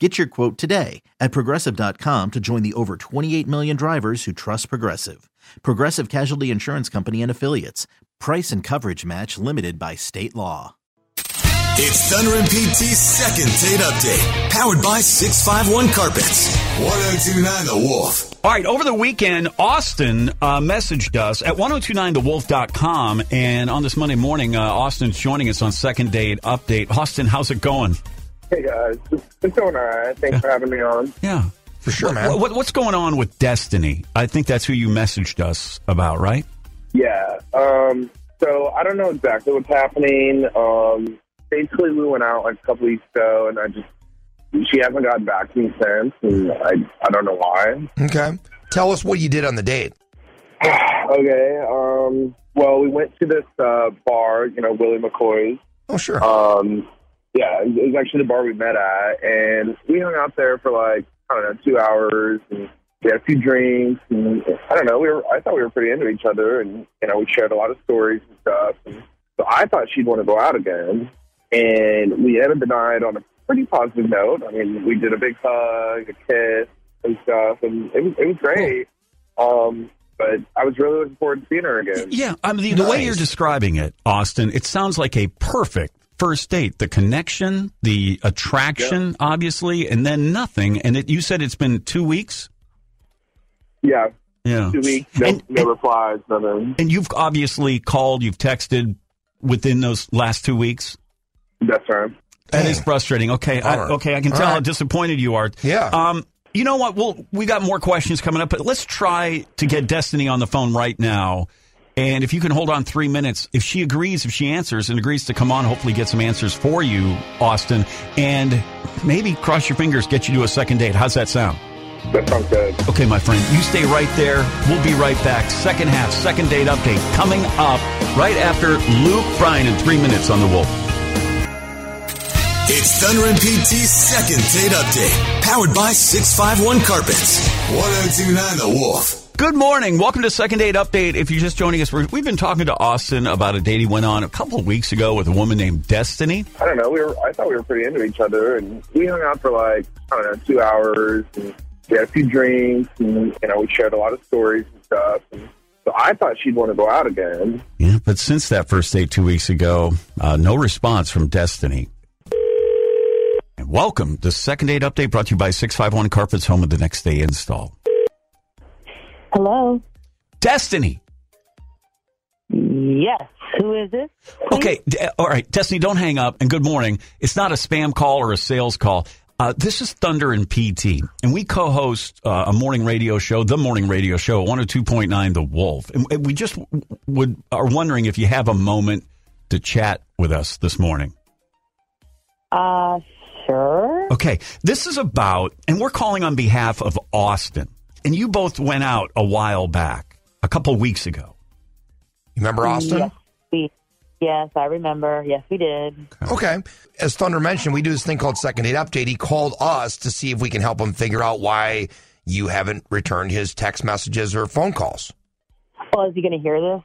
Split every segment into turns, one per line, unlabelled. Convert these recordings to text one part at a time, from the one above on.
Get your quote today at progressive.com to join the over 28 million drivers who trust Progressive. Progressive Casualty Insurance Company and Affiliates. Price and coverage match limited by state law.
It's Thunder and PT's second date update, powered by 651 Carpets. 1029 The Wolf.
All right, over the weekend, Austin uh, messaged us at 1029thewolf.com. And on this Monday morning, uh, Austin's joining us on Second Date Update. Austin, how's it going?
Hey guys, it's going all right. Thanks for having me on.
Yeah.
For sure, man.
What, what, what's going on with Destiny? I think that's who you messaged us about, right?
Yeah. Um. So I don't know exactly what's happening. Um. Basically, we went out like a couple weeks ago, and I just she hasn't gotten back to me since, and I I don't know why.
Okay. Tell us what you did on the date.
okay. Um. Well, we went to this uh, bar, you know, Willie McCoy's.
Oh, sure.
Um. Yeah, it was actually the bar we met at, and we hung out there for like I don't know two hours, and we had a few drinks, and I don't know. We were I thought we were pretty into each other, and you know we shared a lot of stories and stuff. And so I thought she'd want to go out again, and we ended the night on a pretty positive note. I mean, we did a big hug, a kiss, and stuff, and it was it was great. Um, but I was really looking forward to seeing her again.
Yeah, I mean, the way
Nice.
you're describing it, Austin, it sounds like a perfect first date. The connection, the attraction, obviously, and then nothing. And it, you said it's been two weeks?
Yeah,
Yeah.
two weeks, no,
And-
no
and-
replies, nothing.
And you've obviously called, you've texted within those last two weeks.
That's right.
That is frustrating. Okay, I,
All right.
okay, I can
All
tell how disappointed you are.
Yeah.
Um, you know what? We'll we got more questions coming up, but let's try to get Destiny on the phone right now. And if you can hold on three minutes, if she agrees, if she answers and agrees to come on, hopefully get some answers for you, Austin, and maybe cross your fingers, get you to a second date. How's that sound?
That sounds good.
Okay, my friend, you stay right there. We'll be right back. Second half, second date update coming up right after Luke Bryan in three minutes on the Wolf.
It's Thunder and PT's second date update, powered by 651 Carpets. 1029 The Wolf.
Good morning. Welcome to Second Date Update. If you're just joining us, we've been talking to Austin about a date he went on a couple of weeks ago with a woman named Destiny.
I don't know. We were I thought we were pretty into each other, and we hung out for like I don't know two hours, and we had a few drinks, and you know we shared a lot of stories and stuff. And so I thought she'd want to go out again.
Yeah, but since that first date two weeks ago, uh, no response from Destiny. And welcome to Second Date Update brought to you by 651 Carpets, home of the next day install.
Hello.
Destiny.
Yes. Who is this? please?
Okay, all right, Destiny, don't hang up. And good morning. It's not a spam call or a sales call. Uh, this is Thunder and PT, and we co-host uh, a morning radio show, the morning radio show, 102.9 The Wolf. And and we just would are wondering if you have a moment to chat with us this morning.
Uh, sure.
Okay, this is about, and we're calling on behalf of Austin. And you both went out a while back, a couple weeks ago.
You remember Austin?
Yes, we, yes, I remember. Yes, we did.
Okay. As Thunder mentioned, we do this thing called Second Date Update. He called us to see if we can help him figure out why you haven't returned his text messages or phone calls.
Well, is he going to hear this?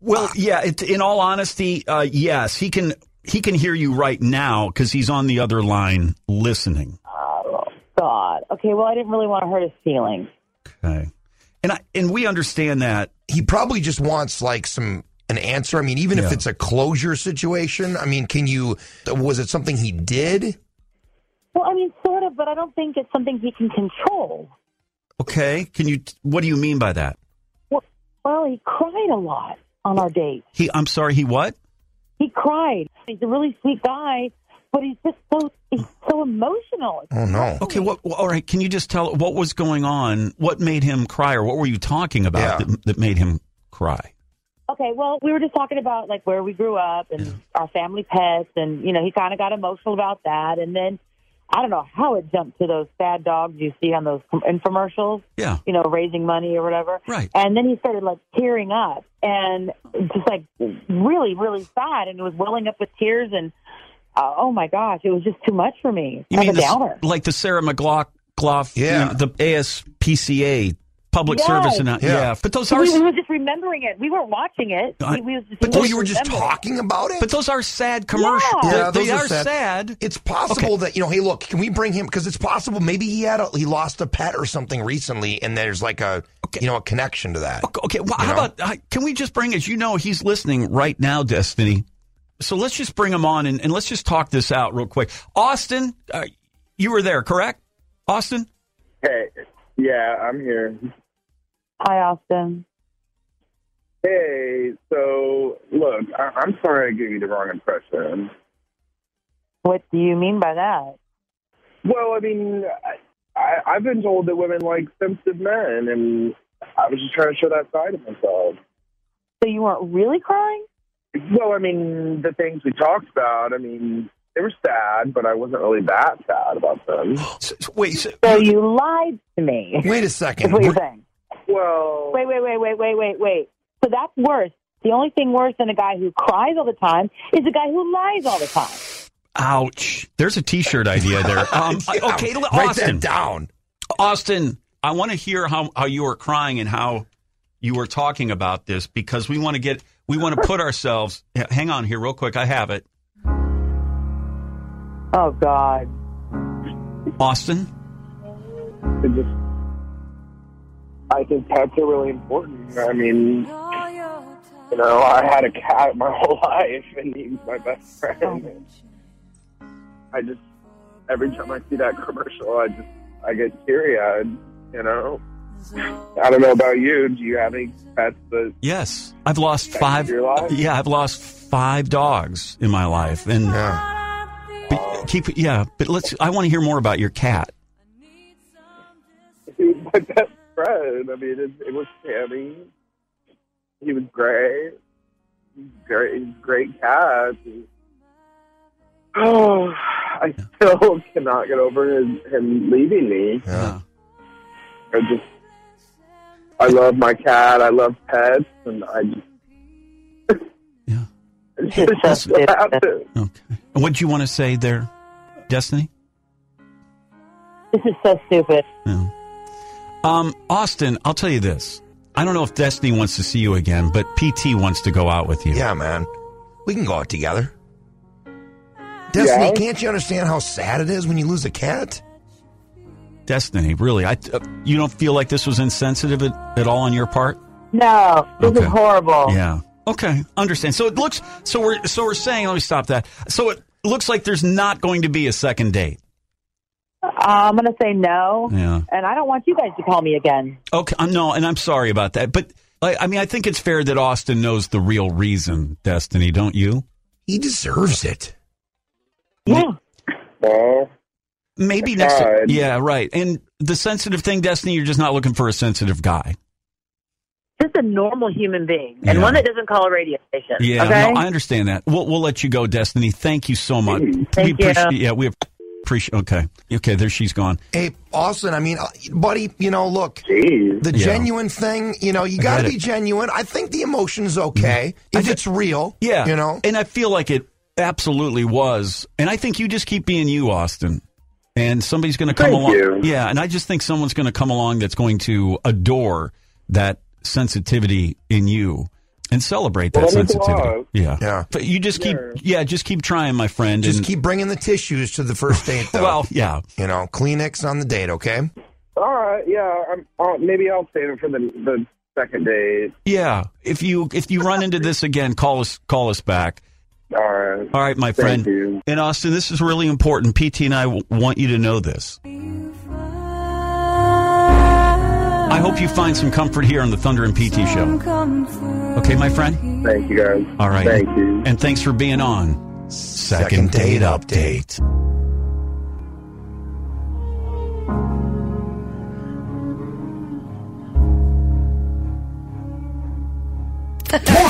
Well, yeah. It, in all honesty, uh, yes, he can. He can hear you right now because he's on the other line listening.
Oh, God. Okay, well, I didn't really want to hurt his feelings.
Okay, and I and we understand that.
He probably just wants like some an answer. I mean, even if it's a closure situation, I mean, can you was it something he did?
Well, I mean, sort of, but I don't think it's something he can control.
Okay. Can you? What do you mean by that?
Well, well, he cried a lot on our date.
He. I'm sorry. He what?
He cried. He's a really sweet guy, but he's just so he's so emotional.
Oh no.
Okay. What? All right. Can you just tell what was going on? What made him cry, or what were you talking about
Yeah.
that, that made him cry?
Okay, well, we were just talking about like where we grew up and our family pets, and you know, he kind of got emotional about that, and then I don't know how it jumped to those sad dogs you see on those infomercials,
Yeah.
you know, raising money or whatever.
Right.
And then he started like tearing up and just like really, really sad, and it was welling up with tears, and uh, oh my gosh, it was just too much for me.
You mean the, like the Sarah McLachlan,
Yeah.
you know, the ASPCA public
Yes.
service and yeah.
Yeah.
But those
We,
are.
we were just remembering it. We weren't watching it.
I-
we, we was just,
But
we
oh, you were just
remembering it.
talking about it.
But those are sad commercials.
Yeah.
They-
Yeah,
they,
are
are
sad.
sad.
It's possible that you know. Hey, look, can we bring him? Because it's possible maybe he had a, he lost a pet or something recently, and there's like a
Okay.
you know a connection to that.
Okay, well, how
know?
about uh, can we just bring, as you know, he's listening right now, Destiny. So let's just bring him on and, and let's just talk this out real quick. Austin, uh, you were there, correct? Austin?
Hey, yeah, I'm here.
Hi, Austin.
Hey, so look, I- I'm sorry I gave you the wrong impression.
What do you mean by that?
Well, I mean, I, I, I've been told that women like sensitive men, and I was just trying to show that side of myself.
So you weren't really crying?
Well, I mean, the things we talked about, I mean, they were sad, but I wasn't really that sad about them.
S- s- wait, so,
So you lied to me.
Wait a second.
what you're saying.
Well,
Wait, wait, wait, wait, wait, wait, wait. So that's worse. The only thing worse than a guy who cries all the time is a guy who lies all the time.
ouch. There's a T-shirt idea there. Um,
Yeah,
okay, l-
write
Austin.
that down.
Austin, I want to hear how, how you were crying and how you were talking about this because we want to get, we want to put ourselves, hang on here real quick. I have it.
Oh God.
Austin?
it just, I think pets are really important. I mean, you know, I had a cat my whole life, and he was my best friend. I just, every time I see that commercial, I just, I get teary eyed. You know, I don't know about you. Do you have any pets that?
Yes. I've lost five. Yeah, I've lost five dogs in my life. And
Yeah.
but keep, yeah, but let's, I want to hear more about your cat.
He was my best friend. I mean, it, it was Tammy. He was great. Great. Great cat. Oh, I still cannot get over his, him leaving me.
Yeah.
I just, I love my cat. I love pets, and I just,
Yeah.
just
It's- it's-
happen.
Okay. And what do you want to say there, Destiny?
This is so stupid.
Yeah. Um, Austin, I'll tell you this. I don't know if Destiny wants to see you again, but PT wants to go out with you.
Yeah, man. We can go out together. Destiny,
Yeah.
can't you understand how sad it is when you lose a cat?
Destiny, really? I, uh, you don't feel like this was insensitive at, at all on your part?
No, this
Okay.
is horrible.
Yeah. Okay. Understand. So it looks. So we're. So we're saying. Let me stop that. So it looks like there's not going to be a second date.
I'm gonna say no,
Yeah.
and I don't want you guys to call me again.
Okay. uh, No, and I'm sorry about that. But I, I mean, I think it's fair that Austin knows the real reason. Destiny, don't you?
He deserves it.
Yeah.
Well,
Maybe
I
next.
tried.
Yeah. Right. And the sensitive thing, Destiny, you're just not looking for a sensitive guy.
Just a normal human being, and
Yeah.
one that doesn't call a radio station.
Yeah.
Okay.
No, I understand that. We'll we'll let you go, Destiny. Thank you so much.
Thank
we
you.
appreciate. Yeah. We appreciate. Okay. Okay. There she's gone.
Hey, Austin, I mean, uh, buddy, you know, look,
geez.
the
Yeah.
genuine thing, you know, you got to
get
be
it.
genuine. I think the emotion is okay
I
if
ju-
it's real.
Yeah.
You know?
And I feel like it absolutely was. And I think you just keep being you, Austin. And somebody's going to come
Thank
along.
you.
Yeah. And I just think someone's going to come along that's going to adore that sensitivity in you and celebrate that
Well, that means a
sensitivity. Yeah.
Yeah.
But you just keep,
Sure.
yeah, just keep trying, my friend.
Just
and,
keep bringing the tissues to the first date, though.
well, yeah.
you know, Kleenex on the date, okay?
All right, yeah. I'm, I'll, maybe I'll save it for the the second date.
Yeah. If you, if you run into this again, call us, call us back.
All right.
All right, my
Thank
friend.
you.
And Austin, this is really important. PT and I want you to know this. I hope you find some comfort here on the Thunder and PT show. Okay, my friend?
Thank you, guys.
All right.
Thank you.
And thanks for being on.
Second date update.
More fun,